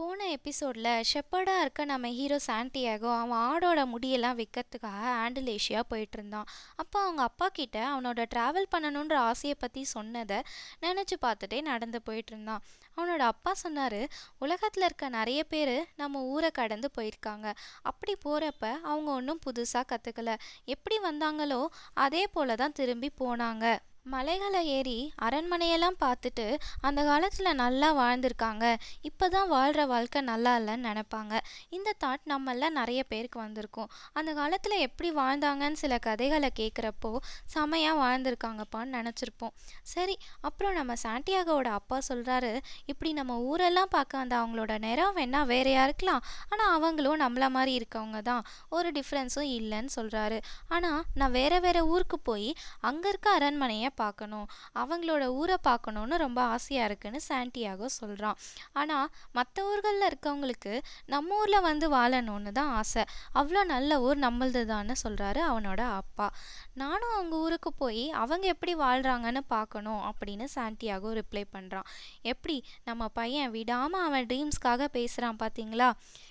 போன எபிசோடில் ஷெப்பர்டாக இருக்க நம்ம ஹீரோ சாண்டியாகோ அவன் ஆடோட முடியெல்லாம் விற்கிறதுக்காக ஆண்டலேஷியா போயிட்டு இருந்தான் அப்போ அவங்க அப்பா கிட்ட அவனோட ட்ராவல் பண்ணணுன்ற ஆசையை பற்றி சொன்னதை நினச்சி பார்த்துட்டே நடந்து போயிட்டு இருந்தான் அவனோட அப்பா சொன்னார் உலகத்தில் இருக்க நிறைய பேர் நம்ம ஊரை கடந்து போயிருக்காங்க. அப்படி போகிறப்ப அவங்க ஒன்றும் புதுசாக கற்றுக்கல எப்படி வந்தாங்களோ அதே போல தான் திரும்பி போனாங்க. மலைகளை ஏறி அரண்மனையெல்லாம் பார்த்துட்டு அந்த காலத்தில் நல்லா வாழ்ந்திருக்காங்க. இப்போ தான் வாழ்கிற வாழ்க்கை நல்லா இல்லைன்னு நினப்பாங்க. இந்த தாட் நம்மள நிறைய பேருக்கு வந்திருக்கும். அந்த காலத்தில் எப்படி வாழ்ந்தாங்கன்னு சில கதைகளை கேட்குறப்போ செமையாக வாழ்ந்திருக்காங்கப்பான்னு நினச்சிருப்போம். சரி அப்புறம் நம்ம சாண்டியாகோட அப்பா சொல்கிறாரு இப்படி நம்ம ஊரெல்லாம் பார்க்க வந்த அவங்களோட நிறம் வேணால் வேறையாக இருக்கலாம் ஆனால் அவங்களும் நம்மள மாதிரி இருக்கவங்க தான். ஒரு டிஃப்ரென்ஸும் இல்லைன்னு சொல்கிறாரு ஆனால் நான் வேறு வேறு ஊருக்கு போய் அங்கே இருக்க அரண்மனையை பார்க்கணும் அவங்களோட ஊரை பார்க்கணுன்னு ரொம்ப ஆசையாக இருக்குன்னு சாண்டியாகோ சொல்கிறான் ஆனால் மற்ற ஊர்களில் இருக்கவங்களுக்கு நம்ம ஊரில் வந்து வாழணும்னு தான் ஆசை. அவ்வளோ நல்ல ஊர் நம்மளது தான்னு சொல்கிறாரு அவனோட அப்பா. நானும் அவங்க ஊருக்கு போய் அவங்க எப்படி வாழ்கிறாங்கன்னு பார்க்கணும் அப்படின்னு சாண்டியாகோ ரிப்ளை பண்ணுறான் எப்படி? நம்ம பையன் விடாமல் அவன் ட்ரீம்ஸ்க்காக பேசுகிறான் பார்த்தீங்களா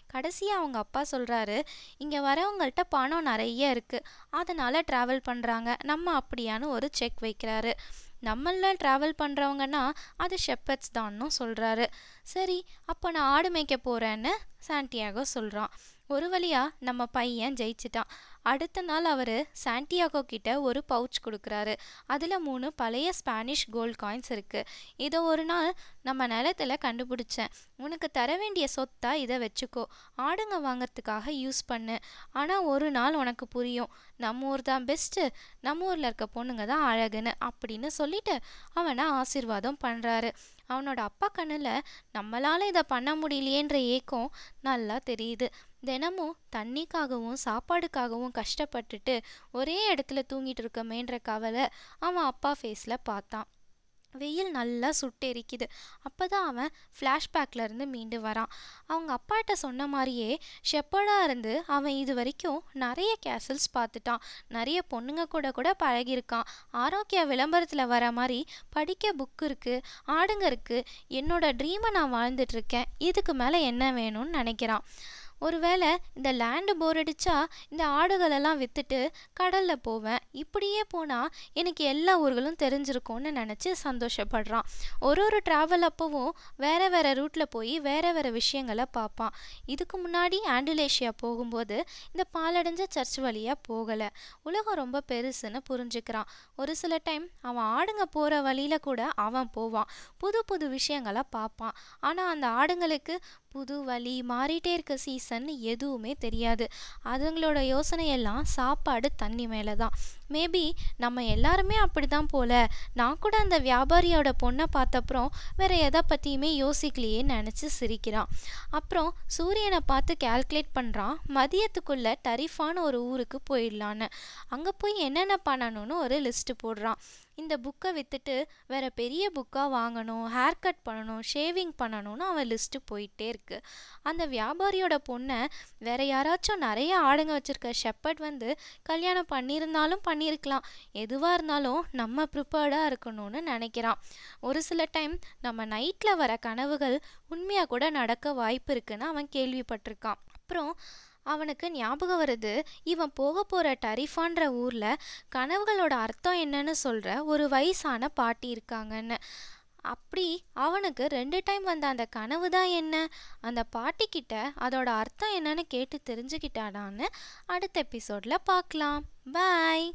கடைசியாக அவங்க அப்பா சொல்கிறாரு இங்கே வரவங்கள்ட்ட பணம் நிறைய இருக்குது அதனால் ட்ராவல் பண்ணுறாங்க நம்ம அப்படியான்னு ஒரு செக் வைக்கிறாரு. நம்மள ட்ராவல் பண்ணுறவங்கன்னா அது ஷெப்பர்ட்ஸ் தான்னு சொல்கிறாரு சரி அப்போ நான் ஆடு மேய்க்க போகிறேன்னு சாண்டியாகோ சொல்கிறான் ஒரு வழியாக நம்ம பையன் ஜெயிச்சிட்டான். அடுத்த நாள் அவர் சாண்டியாகோ கிட்ட ஒரு பவுச் கொடுக்குறாரு. அதில் மூணு பழைய ஸ்பானிஷ் கோல்ட் காயின்ஸ் இருக்குது இதை ஒரு நாள் நம்ம நிலத்தில் கண்டுபிடிச்சேன். உனக்கு தர வேண்டிய சொத்தா இதை வச்சுக்கோ. ஆடுங்க வாங்கிறதுக்காக யூஸ் பண்ணு. ஆனால் ஒரு நாள் உனக்கு புரியும். நம்ம ஊர் தான் பெஸ்ட்டு நம்ம ஊரில் இருக்க பொண்ணுங்க தான் அழகுன்னு அப்படின்னு சொல்லிட்டு அவனை ஆசிர்வாதம் பண்ணுறாரு அவனோட அப்பா கண்ணில் நம்மளால் இதை பண்ண முடியலையேன்ற ஏக்கம் நல்லா தெரியுது. தினமும் தண்ணிக்காகவும் சாப்பாடுக்காகவும் கஷ்டப்பட்டுட்டு ஒரே இடத்துல தூங்கிட்டு இருக்கமேன்ற கவலை அவன் அப்பா ஃபேஸில் பார்த்தான். வெயில் நல்லா சுட்டெரிக்குது அப்போ தான் அவன் ஃப்ளாஷ்பேக்லேருந்து மீண்டு வரான். அவங்க அப்பாட்ட சொன்ன மாதிரியே ஷெப்பர்டாக இருந்து அவன் இது வரைக்கும் நிறைய கேசல்ஸ் பார்த்துட்டான். நிறைய பொண்ணுங்க கூட கூட பழகியிருக்கான். ஆரோக்கிய விளம்பரத்தில் வர மாதிரி படிக்க புக் இருக்குது ஆடுங்க இருக்குது என்னோடய ட்ரீமை நான் வாழ்ந்துட்டுருக்கேன் இதுக்கு மேலே என்ன வேணும்னு நினைக்கிறான். ஒருவேளை இந்த லேண்டு போர் அடித்தா இந்த ஆடுகளெல்லாம் விற்றுட்டு கடலில் போவேன். இப்படியே போனால் எனக்கு எல்லா ஊர்களும் தெரிஞ்சிருக்கும்னு நினச்சி சந்தோஷப்படுறான். ஒரு ஒரு ட்ராவல் அப்போவும் வேறு வேறு ரூட்டில் போய் வேறு வேறு விஷயங்களை பார்ப்பான் இதுக்கு முன்னாடி ஆண்டிலேஷியா போகும்போது இந்த பாலடைஞ்ச சர்ச் வழியாக போகலை. உலகம் ரொம்ப பெருசுன்னு புரிஞ்சுக்கிறான். ஒரு சில டைம் அவன் ஆடுங்க போகிற வழியில் கூட அவன் போவான். புது புது விஷயங்களை பார்ப்பான் ஆனால் அந்த ஆடுங்களுக்கு புது வழி மாறிட்டே இருக்க சீசன் எதுவுமே தெரியாது. அதுங்களோட யோசனையெல்லாம் சாப்பாடு தண்ணி மேலே தான் மேபி நம்ம எல்லாருமே அப்படி தான் போல. நான் கூட அந்த வியாபாரியோட பொண்ணை பார்த்தப்புறம் வேற எதை பற்றியுமே யோசிக்கலையே நினச்சி சிரிக்கிறான். அப்புறம் சூரியனை பார்த்து கேல்குலேட் பண்ணுறான் மதியத்துக்குள்ளே டரிஃபான ஒரு ஊருக்கு போயிடலான்னு. அங்கே போய் என்னென்ன பண்ணணும்னு ஒரு லிஸ்ட்டு போடுறான். இந்த புக்கை விற்றுட்டு வேறு பெரிய புக்காக வாங்கணும் ஹேர் கட் பண்ணணும் ஷேவிங் பண்ணணும்னு அவன் லிஸ்ட்டு போயிட்டே இருக்குது அந்த வியாபாரியோட பொண்ணை வேற யாராச்சும் நிறைய ஆடுங்க வச்சுருக்க ஷெப்பர்ட் வந்து கல்யாணம் பண்ணியிருந்தாலும் பண்ணியிருக்கலாம். எதுவாக இருந்தாலும் நம்ம ப்ரிப்பேர்டாக இருக்கணும்னு நினைக்கிறான். ஒரு சில டைம் நம்ம நைட்டில் வர கனவுகள் உண்மையாக கூட நடக்க வாய்ப்பு இருக்குன்னு அவன் கேள்விப்பட்டிருக்கான். அப்புறம் அவனுக்கு ஞாபகம் வருது இவன் போக போகிற டரிஃபான்ற ஊரில் கனவுகளோட அர்த்தம் என்னன்னு சொல்கிற ஒரு வயசான பாட்டி இருக்காங்கன்னு. அப்படி அவனுக்கு ரெண்டு டைம் வந்த அந்த கனவு தான் என்ன? அந்த பாட்டிக்கிட்ட அதோட அர்த்தம் என்னன்னு கேட்டு தெரிஞ்சுக்கிட்டாடான்னு அடுத்த எபிசோடில் பார்க்கலாம் பாய்.